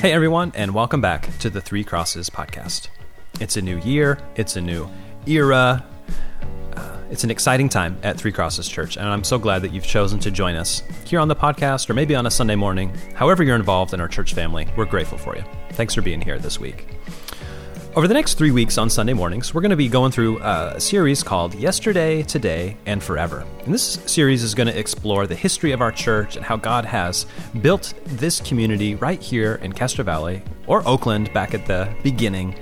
Hey everyone, and welcome back to the Three Crosses podcast. It's a new year, it's a new era. Uh, it's an exciting time at Three Crosses Church, and I'm so glad that you've chosen to join us here on the podcast or maybe on a Sunday morning. However, you're involved in our church family, we're grateful for you. Thanks for being here this week. Over the next three weeks on Sunday mornings, we're going to be going through a series called Yesterday, Today, and Forever. And this series is going to explore the history of our church and how God has built this community right here in Castro Valley, or Oakland back at the beginning,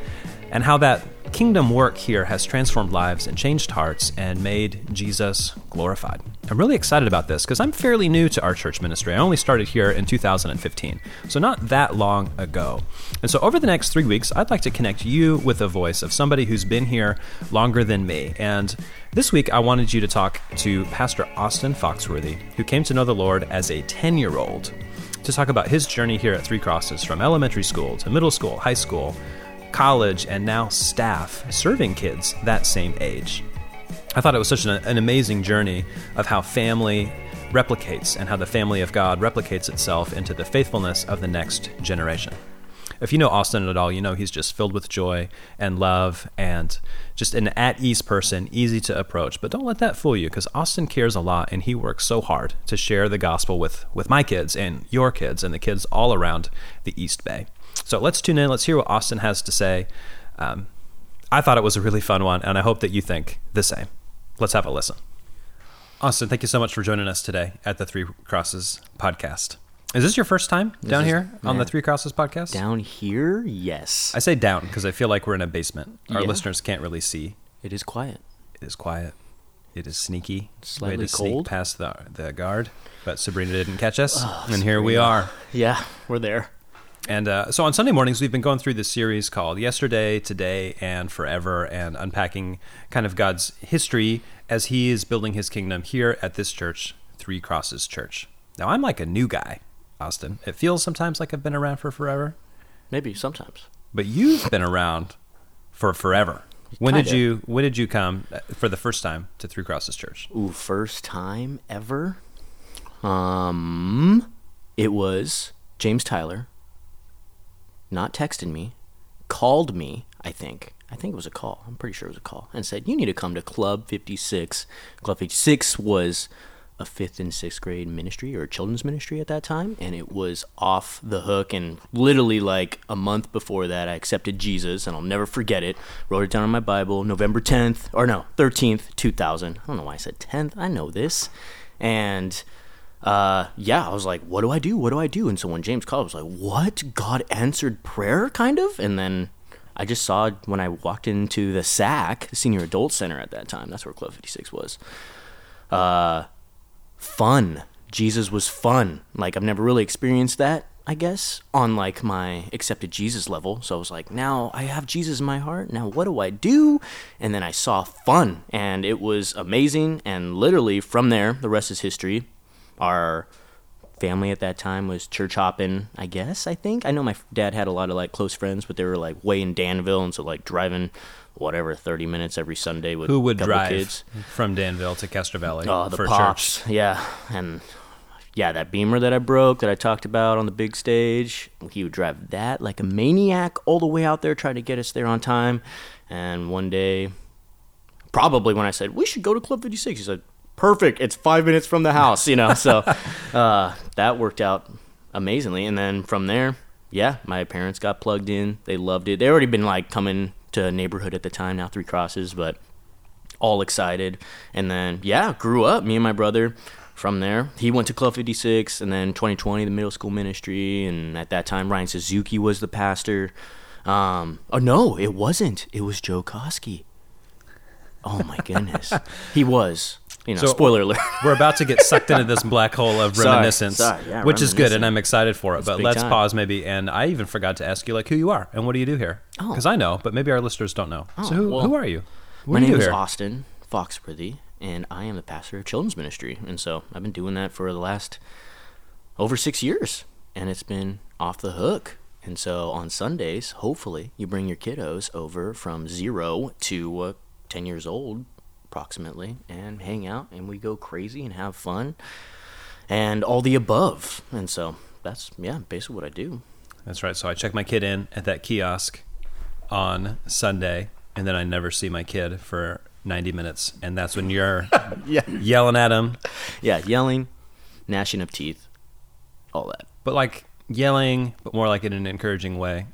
and how that kingdom work here has transformed lives and changed hearts and made Jesus glorified. I'm really excited about this because I'm fairly new to our church ministry. I only started here in 2015, so not that long ago. And so, over the next three weeks, I'd like to connect you with a voice of somebody who's been here longer than me. And this week, I wanted you to talk to Pastor Austin Foxworthy, who came to know the Lord as a 10 year old, to talk about his journey here at Three Crosses from elementary school to middle school, high school college, and now staff serving kids that same age. I thought it was such an, an, amazing journey of how family replicates and how the family of God replicates itself into the faithfulness of the next generation. If you know Austin at all, you know he's just filled with joy and love and just an at ease person, easy to approach. But don't let that fool you because Austin cares a lot and he works so hard to share the gospel with, with my kids and your kids and the kids all around the East Bay. So let's tune in. Let's hear what Austin has to say. Um, I thought it was a really fun one, and I hope that you think the same. Let's have a listen. Austin, thank you so much for joining us today at the Three Crosses podcast. Is this your first time this down is, here on the Three Crosses podcast? Down here, yes. I say down because I feel like we're in a basement. Our yeah. listeners can't really see. It is quiet. It is quiet. It is sneaky. Slightly cold. past the the guard, but Sabrina didn't catch us, oh, and here we are. Yeah, we're there. And uh, so on Sunday mornings, we've been going through this series called Yesterday, Today, and Forever, and unpacking kind of God's history as He is building His kingdom here at this church, Three Crosses Church. Now, I'm like a new guy, Austin. It feels sometimes like I've been around for forever. Maybe sometimes. But you've been around for forever. When Kinda. did you When did you come uh, for the first time to Three Crosses Church? Ooh, first time ever. Um, it was James Tyler not texted me, called me, I think. I think it was a call. I'm pretty sure it was a call. And said, You need to come to Club 56. Club 56 was a fifth and sixth grade ministry or children's ministry at that time. And it was off the hook. And literally, like a month before that, I accepted Jesus. And I'll never forget it. Wrote it down in my Bible, November 10th, or no, 13th, 2000. I don't know why I said 10th. I know this. And uh, yeah, I was like, what do I do? What do I do? And so when James called, I was like, what? God answered prayer, kind of? And then I just saw when I walked into the SAC, the Senior Adult Center at that time, that's where Club 56 was. Uh, fun. Jesus was fun. Like, I've never really experienced that, I guess, on like my accepted Jesus level. So I was like, now I have Jesus in my heart. Now what do I do? And then I saw fun, and it was amazing. And literally from there, the rest is history our family at that time was church hopping, I guess, I think. I know my dad had a lot of like close friends, but they were like way in Danville and so like driving whatever 30 minutes every Sunday with Who would drive kids. from Danville to Castro Valley oh, the for pops. Church? Yeah. And yeah, that Beamer that I broke that I talked about on the big stage, he would drive that like a maniac all the way out there trying to get us there on time. And one day probably when I said, "We should go to Club 56." He said, perfect. It's five minutes from the house, you know. So uh, that worked out amazingly. And then from there, yeah, my parents got plugged in. They loved it. They already been like coming to a neighborhood at the time, now Three Crosses, but all excited. And then yeah, grew up. Me and my brother. From there, he went to Club 56, and then 2020, the middle school ministry. And at that time, Ryan Suzuki was the pastor. Um, oh no, it wasn't. It was Joe Koski. Oh my goodness, he was you know, so spoiler alert. we're about to get sucked into this black hole of reminiscence, sorry, sorry, yeah, which is good, and I'm excited for it. but let's time. pause maybe. And I even forgot to ask you, like, who you are and what do you do here? Because oh. I know, but maybe our listeners don't know. Oh, so who, well, who are you? What my name is Austin Foxworthy, and I am the pastor of children's ministry. And so I've been doing that for the last over six years, and it's been off the hook. And so on Sundays, hopefully, you bring your kiddos over from zero to uh, 10 years old approximately and hang out and we go crazy and have fun and all the above. And so that's yeah, basically what I do. That's right. So I check my kid in at that kiosk on Sunday, and then I never see my kid for 90 minutes, and that's when you're Yeah. yelling at him, Yeah, yelling, gnashing of teeth, all that. but like yelling, but more like in an encouraging way.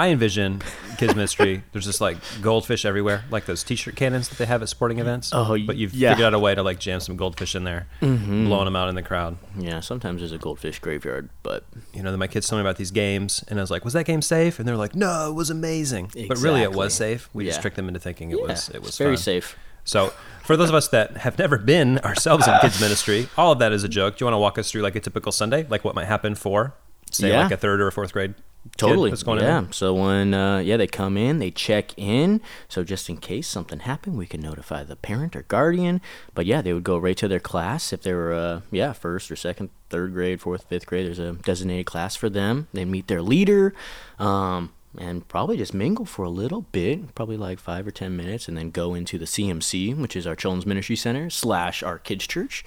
I envision kids ministry. There's just like goldfish everywhere, like those t-shirt cannons that they have at sporting events. Oh, but you've yeah. figured out a way to like jam some goldfish in there, mm-hmm. blowing them out in the crowd. Yeah, sometimes there's a goldfish graveyard, but You know, then my kids told me about these games, and I was like, "Was that game safe?" And they're like, "No, it was amazing." But really, it was safe. We just tricked them into thinking it yeah, was it was very fun. safe. So, for those of us that have never been ourselves in kids ministry, all of that is a joke. Do you want to walk us through like a typical Sunday, like what might happen for, say, Yeah. like a third or a fourth grade? Totally. that's going yeah. in. So when uh, yeah they come in, they check in. So just in case something happened, we can notify the parent or guardian. But yeah, they would go right to their class if they were uh, yeah first or second, third grade, fourth, fifth grade. There's a designated class for them. They meet their leader. Um, and probably just mingle for a little bit, probably like five or ten minutes, and then go into the CMC, which is our Children's Ministry Center slash our kids' church.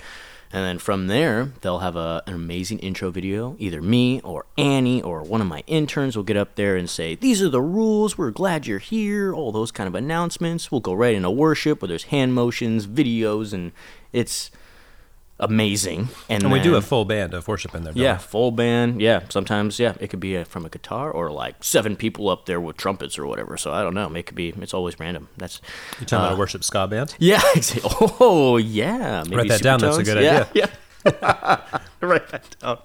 And then from there, they'll have a, an amazing intro video. Either me or Annie or one of my interns will get up there and say, These are the rules. We're glad you're here. All those kind of announcements. We'll go right into worship where there's hand motions, videos, and it's amazing. And, And we do a full band of worship in there. yeah, we? full band. Yeah, sometimes yeah, it could be uh from a guitar or like seven people up there with trumpets or whatever. So I don't know. It could be. It's always random. That's You talking uh, about a worship ska band? yeah. Oh yeah. Maybe Write that down, that's a good yeah, idea. Yeah. Write that down.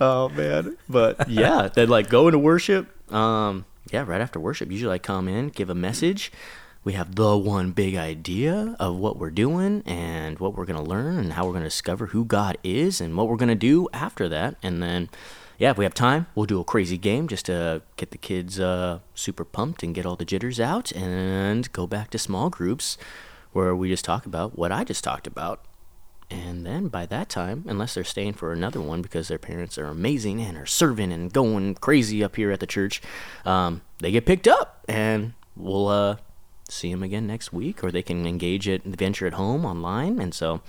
Oh man. But yeah, they like go into worship. Um, yeah, right after worship, usually I come in, give a message. We have the one big idea of what we're doing and what we're gonna learn and how we're gonna discover who God is and what we're gonna do after that. And then, yeah, if we have time, we'll do a crazy game just to get the kids uh, super pumped and get all the jitters out, and go back to small groups where we just talk about what I just talked about. And then by that time, unless they're staying for another one because their parents are amazing and are serving and going crazy up here at the church, um, they get picked up and we'll uh, see them again next week, or they can engage at Adventure at Home online. And so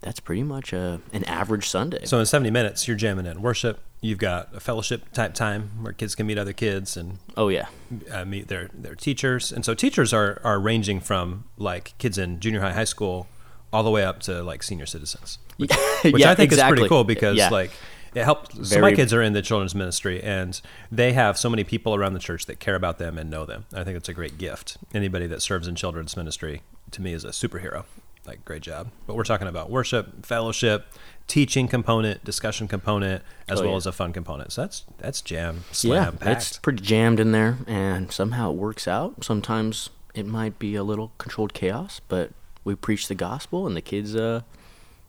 that's pretty much a, an average Sunday. So in 70 minutes, you're jamming in worship. You've got a fellowship type time where kids can meet other kids and oh, yeah. uh, meet their their teachers. And so teachers are are ranging from like kids in junior high, high school, all the way up to like senior citizens, which, which Yeah, I think is pretty cool because Yeah. like it helps. So my kids are in the children's ministry, and they have so many people around the church that care about them and know them. I think it's a great gift. Anybody that serves in children's ministry to me is a superhero. Like great job. But we're talking about worship, fellowship, teaching component, discussion component, as Oh, well yeah. as a fun component. So that's that's jam yeah, slam it's pretty jammed in there, and somehow it works out. Sometimes it might be a little controlled chaos, but we preach the gospel, and the kids uh,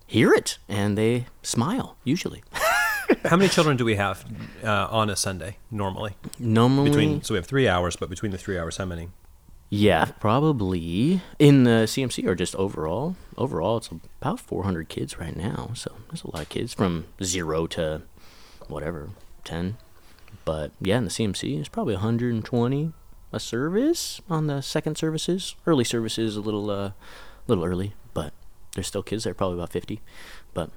hear it and they smile. Usually, How many children do we have uh, on a Sunday normally? normally, Between so we have three hours, but between the three hours, how many? yeah, probably in the CMC or just overall. Overall, it's about 400 kids right now, so there's a lot of kids from zero to whatever 10. But yeah, in the CMC, it's probably 120 a service on the second services. Early services a little uh, little early, but there's still kids there, probably about 50. But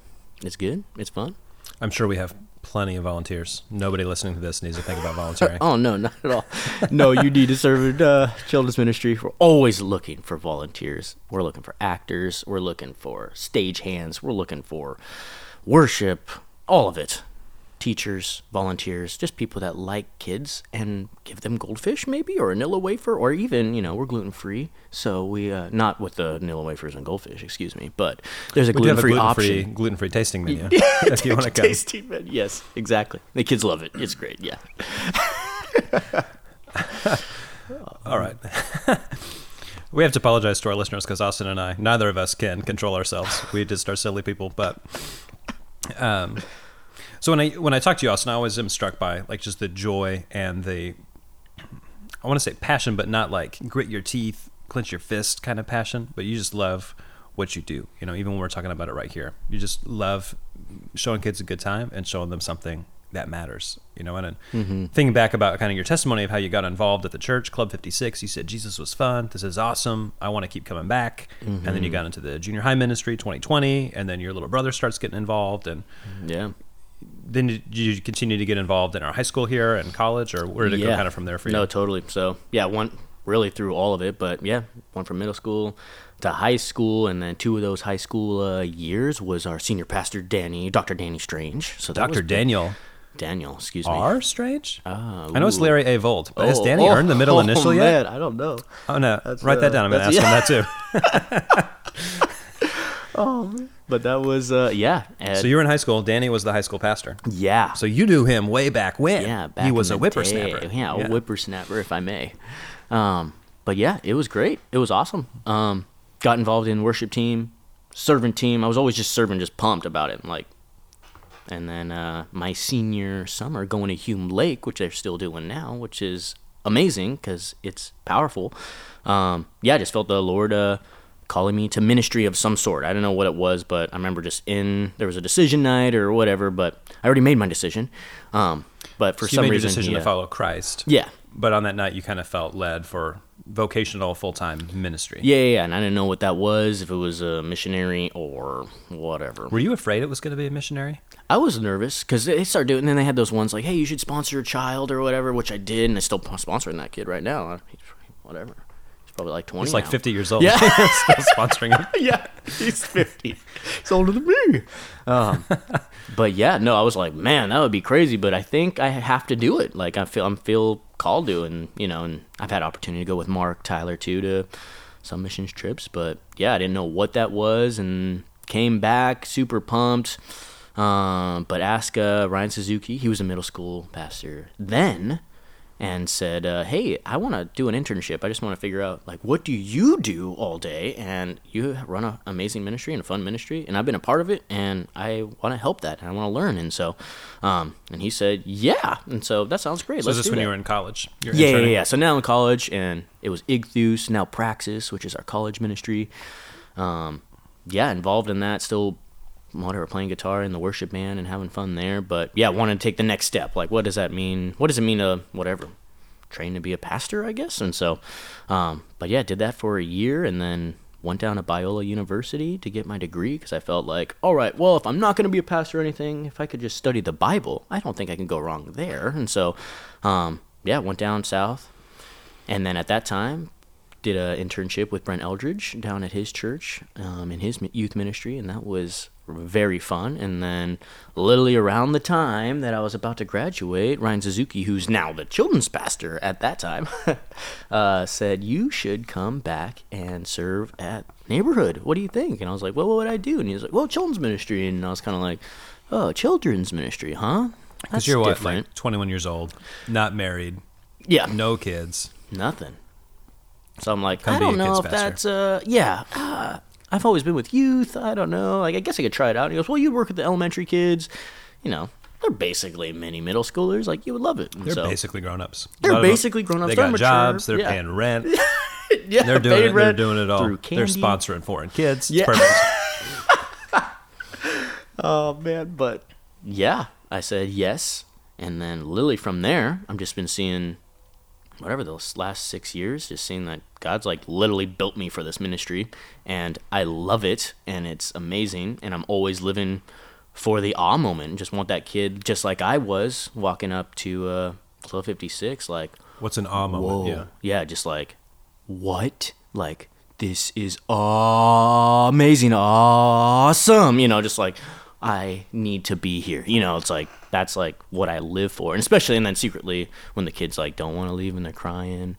it's good. It's fun. I'm sure we have plenty of volunteers. Nobody listening to this needs to think about volunteering. Oh no, not at all. no, you need to serve uh, children's ministry. We're always looking for volunteers. We're looking for actors. We're looking for stage hands. We're looking for worship. All of it. Teachers, volunteers, just people that like kids and give them goldfish maybe or a Nilla wafer or even you know we're gluten free, so we uh, not with the Nilla wafers and goldfish, excuse me, but there's a we do have gluten free gluten-free option. gluten-free tasting menu if you want to come. Tasty man, yes, exactly. The kids love it. It's great. Yeah. All right. we have to apologize to our listeners because Austin and I, neither of us can control ourselves. We just are silly people. But um, so when I when I talk to you, Austin, I always am struck by like just the joy and the I want to say passion, but not like grit your teeth, clench your fist kind of passion. But you just love what you do. You know, even when we're talking about it right here, you just love showing kids a good time and showing them something that matters, you know. And Mm-hmm. thinking back about kind of your testimony of how you got involved at the church, Club 56, you said Jesus was fun. This is awesome. I want to keep coming back. And Mm-hmm. then you got into the junior high ministry 2020, and then your little brother starts getting involved. And Yeah. Then did you continue to get involved in our high school here and college, or where did it go kind of from there for you? No, totally. So yeah, one really through all of it, but yeah, one from middle school to high school, and then two of those high school uh, years was our senior pastor Danny, Dr. Danny Strange. So Dr. Daniel Daniel, excuse me. R. Strange? Ah, I know it's. Larry A. Volt, but has Oh, Danny oh, earned the middle oh, initial yet? I don't know. Oh no, That's, write that uh, down. I'm going to ask him that too. Oh, but that was uh, yeah. and- So you were in high school. Danny was the high school pastor. yeah. So you knew him way back when. Yeah, back he in was a the whippersnapper. day. Yeah, a whippersnapper, if I may. Um, but yeah, it was great. It was awesome. Um, got involved in worship team, servant team. I was always just serving, just pumped about it. Like, and then uh, my senior summer going to Hume Lake, which they're still doing now, which is amazing because it's powerful. Um, yeah, I just felt the Lord uh, calling me to ministry of some sort. I don't know what it was, but I remember just in there was a decision night or whatever. But I already made my decision. Um, but for So you some made reason, decision to uh, follow Christ. Yeah, But on that night, you kind of felt led for vocational full time ministry. yeah, yeah, yeah, and I didn't know what that was. If it was a missionary or whatever. Were you afraid it was going to be a missionary? I was nervous because they started doing. And then they had those ones like, "Hey, you should sponsor a child or whatever," which I did, and I'm still sponsoring that kid right now. Whatever. Probably like twenty. He's like now. 50 years old. Yeah. Still sponsoring him. yeah, he's 50. He's older than me. Um, but yeah, no, I was like, man, that would be crazy. But I think I have to do it. Like I feel, I'm feel called to, and you know, and I've had opportunity to go with Mark Tyler too to some missions trips. But yeah, I didn't know what that was, and came back super pumped. Um, but ask uh, Ryan Suzuki, he was a middle school pastor then and said, uh, "Hey, I want to do an internship. I just want to figure out like what do you do all day? And you run an amazing ministry and a fun ministry, and I've been a part of it, and I want to help that, and I want to learn. And so, um, and he said, yeah, and so that sounds great. So Let's is this when that. you were in college? You're Yeah, yeah, yeah. So now in college, and it was Ichthus, now Praxis, which is our college ministry. Um, yeah, involved in that. Still, whatever, playing guitar in the worship band and having fun there. But yeah, wanted to take the next step. Like, what does that mean? What does it mean to whatever? Train to be a pastor, I guess. And so, um, but yeah, did that for a year, and then went down to Biola University to get my degree because I felt like, all right, well, if I'm not going to be a pastor or anything, if I could just study the Bible, I don't think I can go wrong there. And so, um, yeah, went down south, and then at that time, did an internship with Brent Eldridge down at his church um, in his youth ministry, and that was very fun. And then, literally around the time that I was about to graduate, Ryan Suzuki, who's now the children's pastor at that time, uh, said, You should come back and serve at neighborhood. What do you think? And I was like, Well, what would I do? And he was like, Well, children's ministry. And I was kind of like, Oh, children's ministry, huh? Because you're what, different. like 21 years old, not married, yeah, no kids. Nothing. So I'm like, Come I don't know if pastor. that's uh yeah. Uh, I've always been with youth. I don't know. Like I guess I could try it out. And he goes, Well, you work with the elementary kids, you know, they're basically mini middle schoolers. Like you would love it. And They're so, basically grown ups. They're basically grown-ups. They They're got mature. jobs. They're Yeah. paying rent. yeah, They're doing it. They're doing it all. They're sponsoring foreign kids. Yeah. Perfect. Oh man, but yeah, I said yes, and then Lily from there, I've just been seeing whatever those last six years, just seeing that God's like literally built me for this ministry, and I love it, and it's amazing, and I'm always living for the awe moment. Just want that kid, just like I was walking up to uh, Club 56, like What's an awe moment? Whoa. Yeah. Yeah, just like, what? Like, this is amazing, awesome. You know, just like, I need to be here. You know, it's like, that's like what I live for. And especially, and then secretly, when the kids like don't want to leave and they're crying,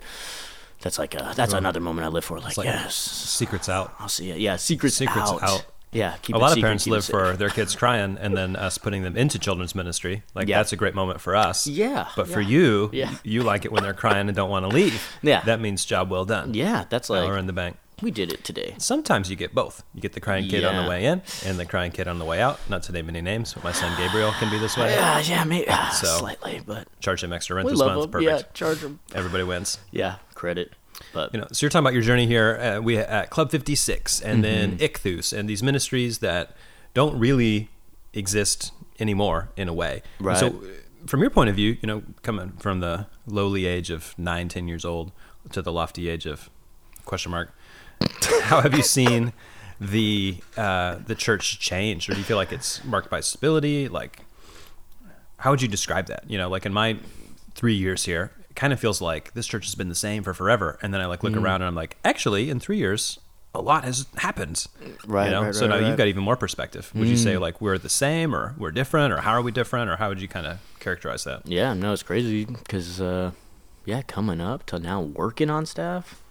that's like, a, that's another moment I live for. Like, like yes, Secrets out. I'll see it. Yeah, secrets, Secrets out. out. Yeah, keep a lot of parents live for their kids crying and then us putting them into children's ministry. Like Yeah. that's a great moment for us. Yeah, But for you, Yeah. you like it when they're crying and don't want to leave. Yeah. That means job well done. Yeah, that's like, like, in the bank. We did it today. Sometimes you get both. You get the crying kid on the way in and the crying kid on the way out. Not to name any names, but my son Gabriel can be this way. Yeah, yeah, maybe So- slightly, but Charge him extra rent we this love month. them. Yeah, charge them. Everybody wins. Yeah, credit. But You know, so you're talking about your journey here. Uh, we at Club 56, and then Mm-hmm. Ichthus, and these ministries that don't really exist anymore in a way. And So, from your point of view, you know, coming from the lowly age of nine, ten years old to the lofty age of question mark, how have you seen the uh, the church change, or do you feel like it's marked by stability? Like, how would you describe that? You know, like in my three years here, it kind of feels like this church has been the same for forever, and then I like look Mm. around and I'm like, actually, in three years. A lot has happened, Right, You know? right, so right, now right. Mm. you've got even more perspective. Would you say like we're the same, or we're different, or how are we different, or how would you kind of characterize that? Yeah, no, it's crazy because, uh, yeah, coming up to now working on staff.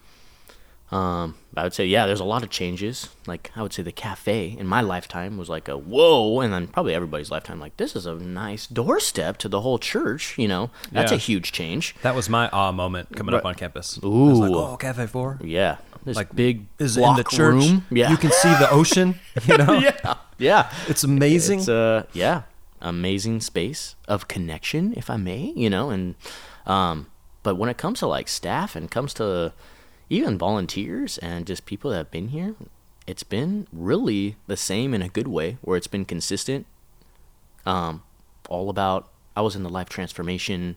Um, I would say, yeah, there's a lot of changes. Like, I would say the cafe in my lifetime was like a whoa, and then probably everybody's lifetime, like, this is a nice doorstep to the whole church. You know, that's Yeah. a huge change. That was my awe moment coming up on campus. Was like, Ooh. oh, Cafe Four. Yeah, this Like big is in the church. room. Yeah, you can see the ocean. You know, yeah, yeah. it's amazing. It's uh yeah, amazing space of connection, if I may, you know, and um but when it comes to like staff and comes to even volunteers and just people that have been here, it's been really the same in a good way where it's been consistent. Um all about I was in the life transformation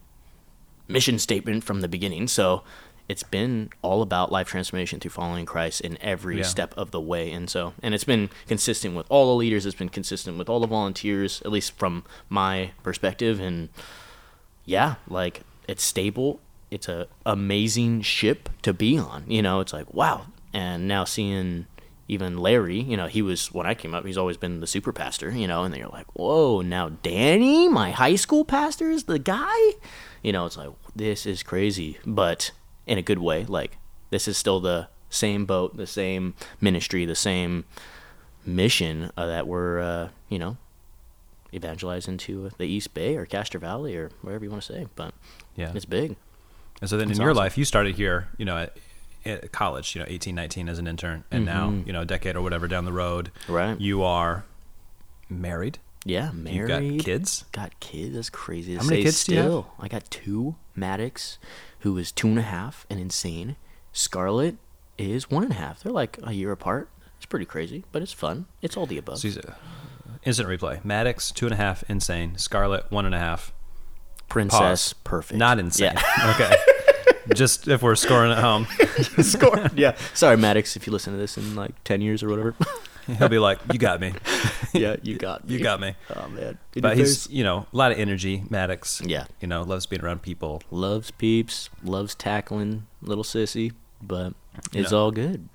mission statement from the beginning, so it's been all about life transformation through following Christ in every Yeah. step of the way. And so, and it's been consistent with all the leaders, it's been consistent with all the volunteers, at least from my perspective. And yeah, like it's stable. It's a amazing ship to be on. You know, it's like, wow. And now seeing even Larry, you know, he was when I came up, he's always been the super pastor, you know, and then you're like, whoa, now Danny, my high school pastor, is the guy. You know, it's like this is crazy, but in a good way. Like this is still the same boat, the same ministry, the same mission uh, that we're, uh, you know, evangelizing to the East Bay or Castro Valley or wherever you want to say. But yeah. it's big. And so then It's in your awesome. life, you started here, you know, at, at college, you know, 18, 19 as an intern. And now, you know, a decade or whatever down the road, Mm-hmm. Right. you are married. Yeah, You've married. got kids. Got kids. That's crazy. How many kids do you have? still. I got two. Maddox, who is two and a half and insane. Scarlett is one and a half. They're like a year apart. It's pretty crazy, but it's fun. It's all the above. So a, instant replay. Maddox, two and a half, insane. Scarlet, one and a half. Princess, Pause. perfect. Not insane. Yeah. okay. Just if we're scoring at home, Score. yeah. Sorry, Maddox, if you listen to this in like ten years or whatever. he'll be like, "You got me. yeah, you got me. You got me." Oh man. But he's, you know, a lot of energy. Maddox. Yeah. You know, loves being around people. loves peeps, loves tackling little sissy, but it's Yeah. all good.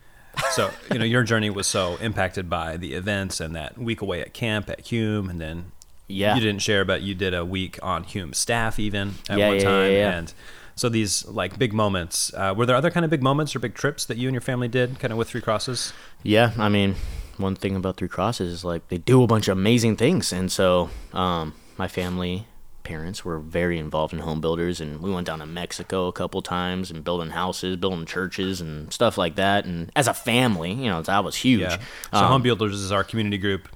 So, you know, your journey was so impacted by the events and that week away at camp at Hume, and then Yeah. you didn't share, but you did a week on Hume staff even at Yeah, one yeah, time, yeah, yeah. and so these like big moments. Uh, were there other kind of big moments or big trips that you and your family did, kind of with Three Crosses? Yeah, I mean, one thing about Three Crosses is like they do a bunch of amazing things, and so um, my family, parents were very involved in home builders, and we went down to Mexico a couple times and building houses, building churches, and stuff like that. And as a family, you know, that was huge. Yeah. So Um, Home Builders is our community group.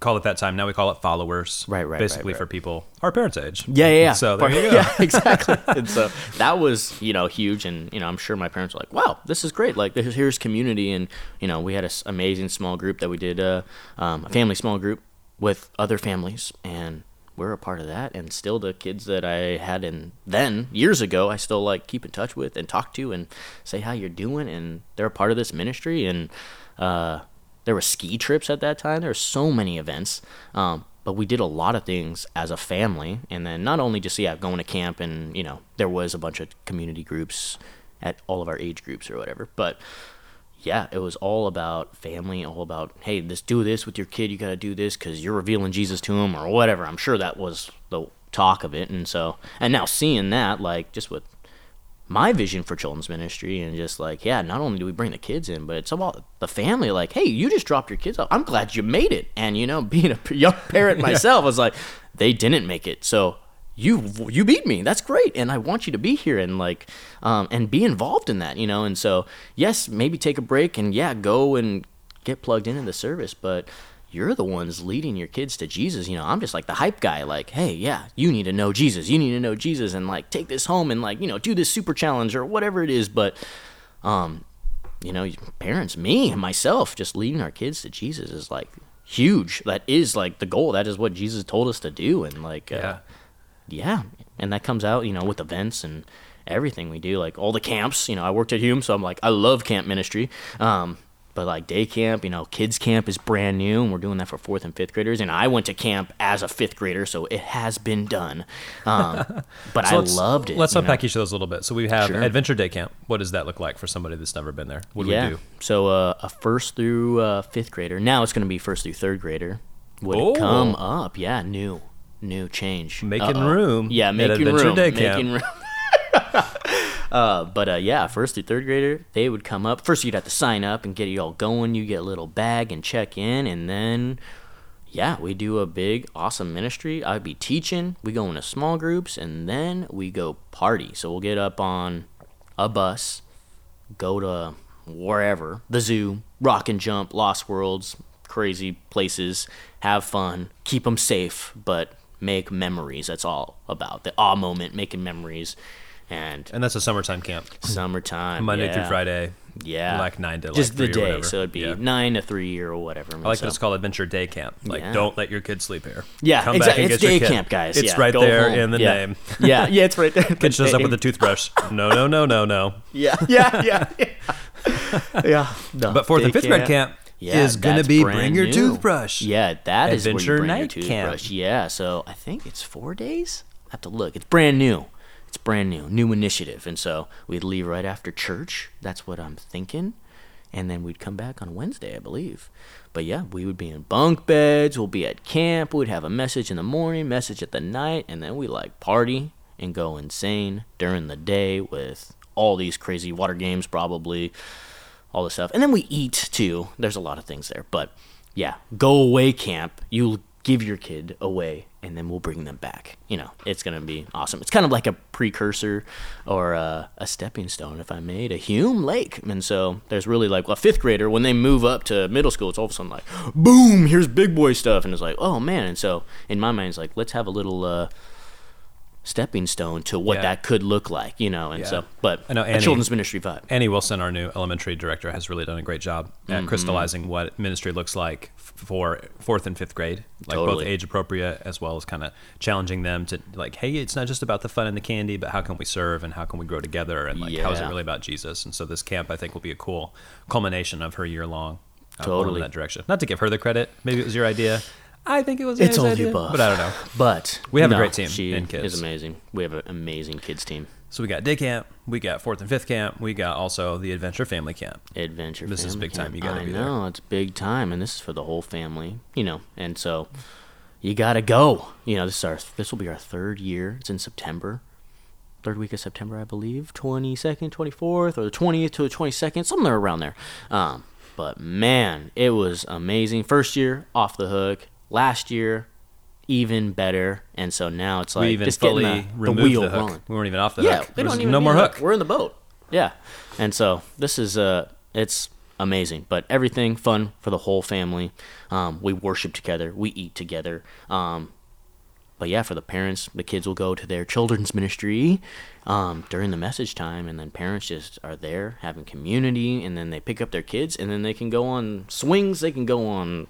Call it that time. Now we call it followers. Right, right, right, Basically right. for people our parents' age. Yeah, yeah, yeah. So there you go. Yeah, exactly. and so that was, you know, huge. And, you know, I'm sure my parents were like, wow, this is great. Like, here's, here's community. And, you know, we had an amazing small group that we did, uh, um, a family small group with other families. And we're a part of that. And still the kids that I had in then, years ago, I still, like, keep in touch with and talk to and say how you're doing. And they're a part of this ministry. And, uh, there were ski trips at that time. There were so many events. Um, but we did a lot of things as a family. And then not only just, yeah, going to camp and, you know, there was a bunch of community groups at all of our age groups or whatever. But yeah, it was all about family, all about, hey, let's do this with your kid. You got to do this because you're revealing Jesus to him or whatever. I'm sure that was the talk of it. And so, and now seeing that, like, just with my vision for children's ministry and just like yeah not only do we bring the kids in but it's about the family like hey you just dropped your kids off. I'm glad you made it. And you know being a young parent myself i was like they didn't make it. So you you beat me. That's great. And i want you to be here and like um, and be involved in that you know? And so yes maybe take a break and yeah go and get plugged into the service. But you're the ones leading your kids to Jesus. You know, I'm just like the hype guy, like, hey, yeah, you need to know Jesus. You need to know Jesus and like take this home and like, you know, do this super challenge or whatever it is. But, um, you know, parents, me, and myself, just leading our kids to Jesus is like huge. That is like the goal. That is what Jesus told us to do. And like, uh, Yeah. yeah, and that comes out, you know, with events and everything we do, like all the camps. You know, I worked at Hume, so I'm like, I love camp ministry. Um, but like day camp, you know, kids camp is brand new, and we're doing that for fourth and fifth graders. And I went to camp as a fifth grader, so it has been done. Um, but So I loved it. Let's you know? unpack each of those a little bit. So we have Sure. Adventure Day Camp. What does that look like for somebody that's never been there? What do yeah. we do? So uh, a first through uh, fifth grader. Now it's going to be first through third grader. Would Oh. come up. Yeah, new, new change. Making Uh-oh. room Yeah, making room. Making room. uh, but uh, yeah, first through third grader, they would come up. First, you'd have to sign up and get it all going. You get a little bag and check in, and then yeah, we do a big, awesome ministry. I'd be teaching. We go into small groups, and then we go party. So we'll get up on a bus, go to wherever, the zoo, Rockin' Jump, Lost Worlds, crazy places, have fun, keep them safe, but make memories. That's all about the awe moment, making memories, and And that's a summertime camp, summertime, Monday through. Friday. Yeah, like nine to, like, just three the day. So it'd be Yeah. nine to three or whatever. I like so. that it's called Adventure Day Camp. Like, Yeah. don't let your kids sleep here. Yeah, Come exactly. back and It's get your day kid. camp, guys. It's Yeah, right go there home. in the yeah. name. Yeah, yeah, it's right there. Kid shows up with a toothbrush. No, no, no, no, no. Yeah, yeah, yeah, yeah. yeah. No, But fourth and fifth grade camp Yeah, is going to be bring your new. toothbrush. Yeah, that is Adventure bring night your camp. Yeah, so I think it's four days. I have to look. It's brand new. It's brand new, new initiative, and so we'd leave right after church. That's what I'm thinking, and then we'd come back on Wednesday, I believe. But yeah, we would be in bunk beds. We'll be at camp. We'd have a message in the morning, message at the night, and then we like party and go insane during the day with all these crazy water games, probably all this stuff. And then we eat too. There's a lot of things there. But yeah, go away camp. You give your kid away and then we'll bring them back. You know, it's going to be awesome. It's kind of like a precursor or a, a stepping stone, if I may, to Hume Lake. And so there's really like a fifth grader, when they move up to middle school, it's all of a sudden like, boom, here's big boy stuff. And it's like, oh man. And so in my mind, it's like, let's have a little, uh, stepping stone to what Yeah. that could look like, you know, and Yeah. so, but I know Annie- children's ministry vibe. Annie Wilson, our new elementary director, has really done a great job Mm-hmm. at crystallizing what ministry looks like for fourth and fifth grade, like both age appropriate as well as kind of challenging them to like, hey, it's not just about the fun and the candy, but how can we serve and how can we grow together and like how is it really about Jesus? And so this camp, I think, will be a cool culmination of her year long. uh, Totally. in that direction. Not to give her the credit, maybe it was your idea. I think it was It's Annie's all the idea, above. but I don't know. But We have a great team She in kids. is amazing. We have an amazing kids team. So we got day camp, we got fourth and fifth camp, we got also the adventure family camp. Adventure. This is family big time. You gotta I be there. know it's big time, and this is for the whole family. You know, and so you gotta go. You know, this is our this will be our third year. It's in September, third week of September, I believe, twenty second, twenty fourth, or the twentieth to the twenty second, somewhere around there. Um, but man, it was amazing. First year off the hook. Last year. Even better, and so now it's like we even just fully the, the removed wheel the hook. rolling. We weren't even off the yeah, hook. we don't even no more a hook. We're in the boat. Yeah, and so this is uh, it's amazing. But everything fun for the whole family. Um, we worship together. We eat together. Um, but yeah, for the parents, the kids will go to their children's ministry um, during the message time, and then parents just are there having community, and then they pick up their kids, and then they can go on swings. They can go on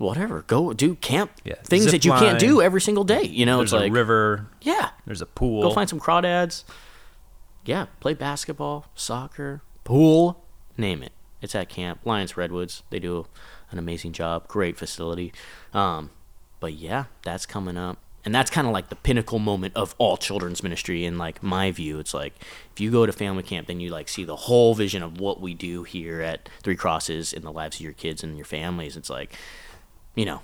whatever. Go do camp Yeah, things zip that you can't do every single day. You know, There's it's a like river. yeah, There's a pool. Go find some crawdads. Yeah, play basketball, soccer, pool, name it. It's at camp. Lions Redwoods. They do an amazing job. Great facility. Um, but yeah, that's coming up. And that's kind of like the pinnacle moment of all children's ministry in like my view. It's like if you go to family camp, then you like see the whole vision of what we do here at Three Crosses in the lives of your kids and your families. It's like, you know,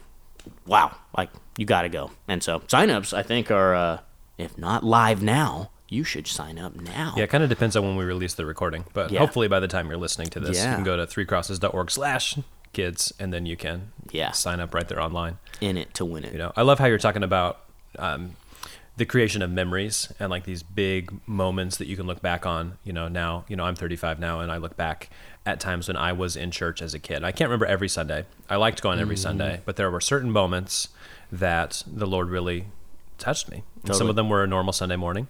wow, like you got to go. And so signups, I think, are uh, if not live now, you should sign up now. Yeah, it kind of depends on when we release the recording, but Yeah. hopefully by the time you're listening to this, you can go to threecrosses.org slash kids, and then you can Yeah. sign up right there online. in it to win it. You know, I love how you're talking about um, the creation of memories and like these big moments that you can look back on. You know, now you know I'm 35 now, and I look back at times when I was in church as a kid. I can't remember every Sunday. I liked going every mm. Sunday, but there were certain moments that the Lord really touched me. And Some of them were a normal Sunday morning,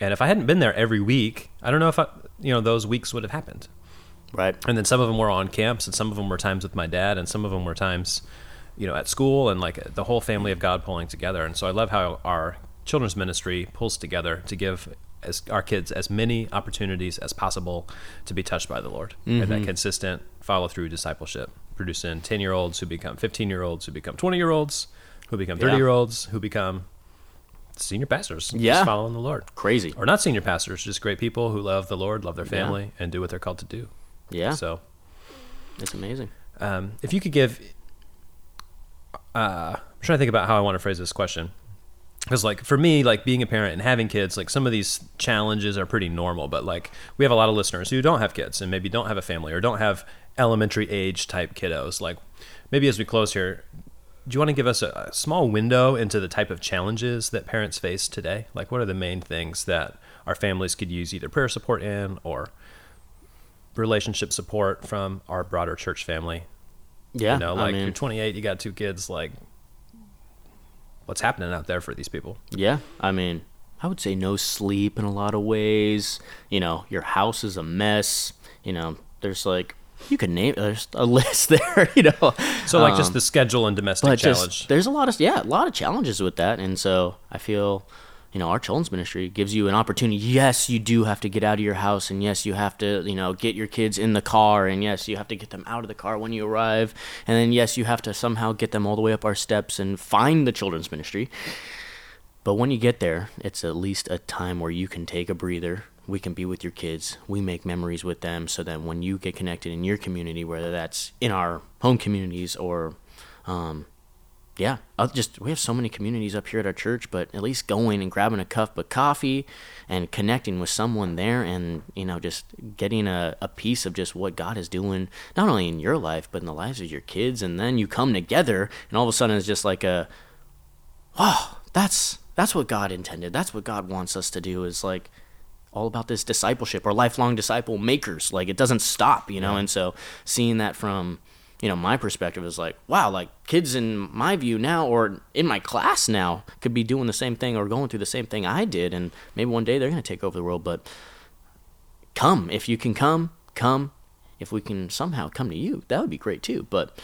and if I hadn't been there every week, I don't know if I, you know those weeks would have happened. Right. And then some of them were on camps, and some of them were times with my dad, and some of them were times, you know, at school, and like the whole family of God pulling together. And so I love how our children's ministry pulls together to give as our kids as many opportunities as possible to be touched by the Lord and Mm-hmm. that consistent follow through discipleship, producing 10 year olds who become 15 year olds, who become 20 year olds, who become 30 Yeah. year olds, who become senior pastors, Yeah. just following the Lord. Crazy. Or not senior pastors, just great people who love the Lord, love their family, and do what they're called to do. Yeah. So, It's amazing. um, if you could give, uh, I'm trying to think about how I want to phrase this question. Because, like, for me, like being a parent and having kids, like some of these challenges are pretty normal. But, like, we have a lot of listeners who don't have kids and maybe don't have a family or don't have elementary age type kiddos. Like, maybe as we close here, do you want to give us a, a small window into the type of challenges that parents face today? Like, what are the main things that our families could use either prayer support in or relationship support from our broader church family? Yeah. You know, I like mean, you're 28, you got two kids. Like, what's happening out there for these people? Yeah, I mean, I would say no sleep in a lot of ways. You know, your house is a mess. You know, there's like you can name there's a list there. You know, So, like, just Um, the schedule and domestic challenge. just there's a lot of yeah, a lot of challenges with that, and so I feel. You know, our children's ministry gives you an opportunity. Yes, you do have to get out of your house, and yes, you have to, you know, get your kids in the car, and yes, you have to get them out of the car when you arrive, and then yes, you have to somehow get them all the way up our steps and find the children's ministry. But when you get there, it's at least a time where you can take a breather. We can be with your kids. We make memories with them so that when you get connected in your community, whether that's in our home communities or, um, yeah, uh, just we have so many communities up here at our church, but at least going and grabbing a cup of coffee and connecting with someone there and, you know, just getting a, a piece of just what God is doing, not only in your life, but in the lives of your kids. And then you come together and all of a sudden it's just like a, oh, that's that's what God intended. That's what God wants us to do is like all about this discipleship or lifelong disciple makers. Like it doesn't stop, you know. And so seeing that from you know my perspective is like wow, like kids in my view now or in my class now could be doing the same thing or going through the same thing I did, and maybe one day they're going to take over the world. But come if you can come, come. If we can somehow come to you, that would be great too. But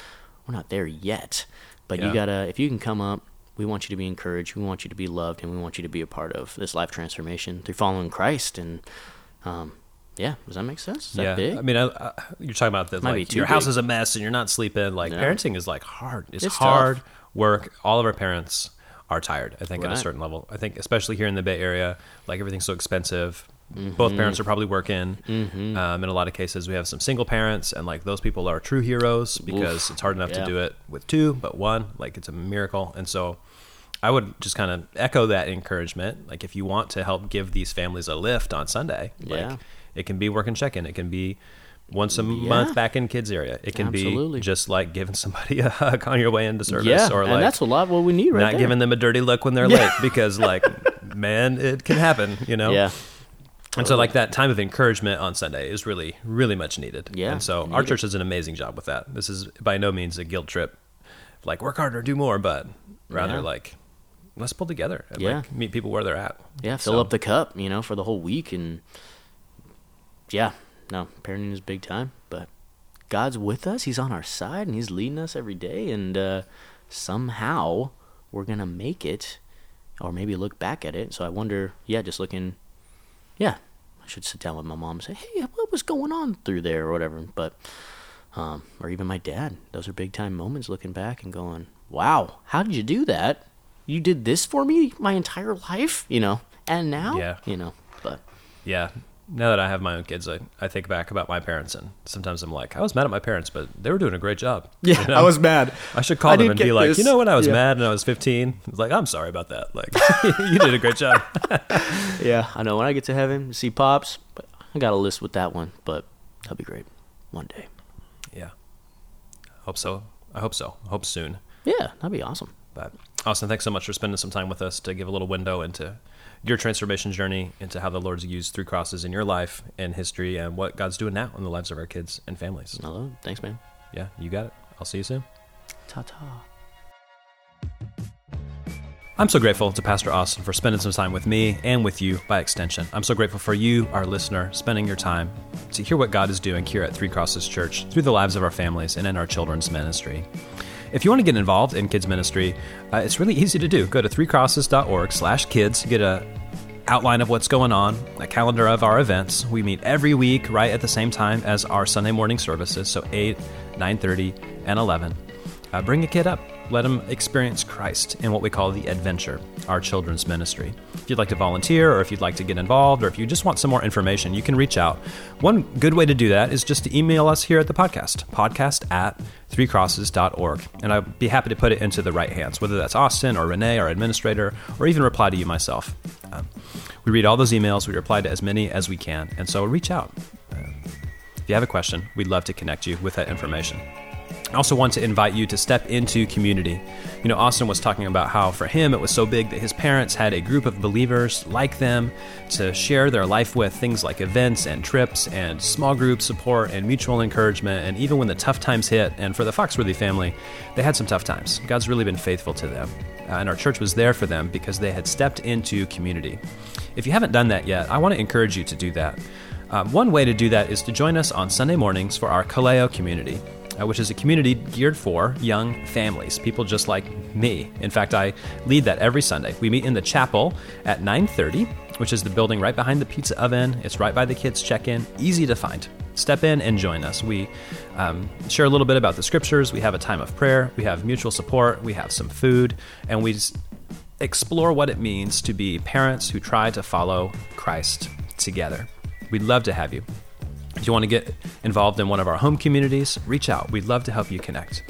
we're not there yet. But Yeah. you gotta if you can come up we want you to be encouraged we want you to be loved and we want you to be a part of this life transformation through following christ and um, yeah does that make sense is that yeah, big I mean, I, I, you're talking about the Might like your house is a mess and you're not sleeping. Like Yeah. parenting is like hard. It's, It's hard tough. work. All of our parents are tired. I think at a certain level. I think especially here in the Bay Area, like everything's so expensive. Both parents Mm-hmm. are probably working. Um, in a lot of cases, we have some single parents, and like those people are true heroes because Oof. it's hard enough Yeah. to do it with two, but one, like it's a miracle. And so, I would just kind of echo that encouragement. Like if you want to help give these families a lift on Sunday, Yeah. like it can be work and check in. It can be once a Yeah. month back in kids area. It can Absolutely. be just like giving somebody a hug on your way into service, yeah or and like that's a lot what we need right not there. giving them a dirty look when they're late because like man, it can happen, you know. yeah And so like that time of encouragement on Sunday is really really much needed. Yeah, And so you our church does an amazing job with that. This is by no means a guilt trip. Like work harder, do more, but rather Yeah. like let's pull together and Yeah. like meet people where they're at. yeah fill So- up the cup you know for the whole week and yeah no parenting is big time but god's with us. He's on our side and he's leading us every day and uh, somehow we're gonna make it or maybe look back at it. So i wonder yeah just looking yeah i should sit down with my mom and say hey what was going on through there? or whatever. But um, or even my dad those are big time moments looking back and going wow how did you do that? You did this for me my entire life you know and now? Yeah. you know but Yeah. Now that I have my own kids, I, I think back about my parents, and sometimes I'm like, I was mad at my parents, but they were doing a great job. Yeah, you know? I was mad I should call I them and be like, this. you know, when I was Yeah. mad and I was 15, it's like, I'm sorry about that. Like, you did a great job. yeah i know when i get to heaven see pops but i got a list with that one but that'll be great one day Yeah. Hope so. I hope so. Hope soon. yeah that'd be awesome But Austin, thanks so much for spending some time with us to give a little window into your transformation journey, into how the Lord's used three crosses in your life and history, and what God's doing now in the lives of our kids and families. hello thanks man Yeah, you got it. I'll see you soon. ta-ta I'm so grateful to Pastor Austin for spending some time with me and with you by extension. I'm so grateful for you, our listener, spending your time to hear what God is doing here at Three Crosses Church through the lives of our families and in our children's ministry. If you want to get involved in kids ministry, uh, it's really easy to do. Go to threecrosses.org/kids. To get a outline of what's going on, a calendar of our events. We meet every week right at the same time as our Sunday morning services, so 8, 9:30, and 11. Uh, bring a kid up. Let them experience Christ in what we call the adventure, our children's ministry. If you'd like to volunteer, or if you'd like to get involved, or if you just want some more information, you can reach out. One good way to do that is just to email us here at the podcast, podcast at threecrosses.org. And I'd be happy to put it into the right hands, whether that's Austin or Renee, our administrator, or even reply to you myself. Um, we read all those emails, we reply to as many as we can. And so reach out. Uh, if you have a question, we'd love to connect you with that information. I also want to invite you to step into community. You know, Austin was talking about how for him it was so big that his parents had a group of believers like them to share their life with things like events and trips and small group support and mutual encouragement. And even when the tough times hit, and for the Foxworthy family, they had some tough times. God's really been faithful to them. Uh, and our church was there for them because they had stepped into community. If you haven't done that yet, I want to encourage you to do that. Uh, one way to do that is to join us on Sunday mornings for our Kaleo community which is a community geared for young families, people just like me. In fact, I lead that every Sunday. We meet in the chapel at 9:30, which is the building right behind the pizza oven. It's right by the kids' check-in, easy to find. Step in and join us. We um, share a little bit about the scriptures. We have a time of prayer. We have mutual support. We have some food, and we explore what it means to be parents who try to follow Christ together. We'd love to have you. If you want to get involved in one of our home communities, reach out. We'd love to help you connect.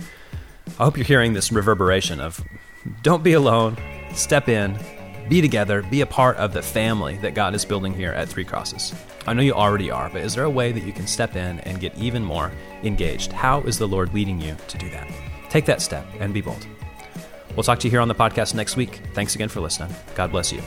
I hope you're hearing this reverberation of don't be alone, step in, be together, be a part of the family that God is building here at Three Crosses. I know you already are, but is there a way that you can step in and get even more engaged? How is the Lord leading you to do that? Take that step and be bold. We'll talk to you here on the podcast next week. Thanks again for listening. God bless you.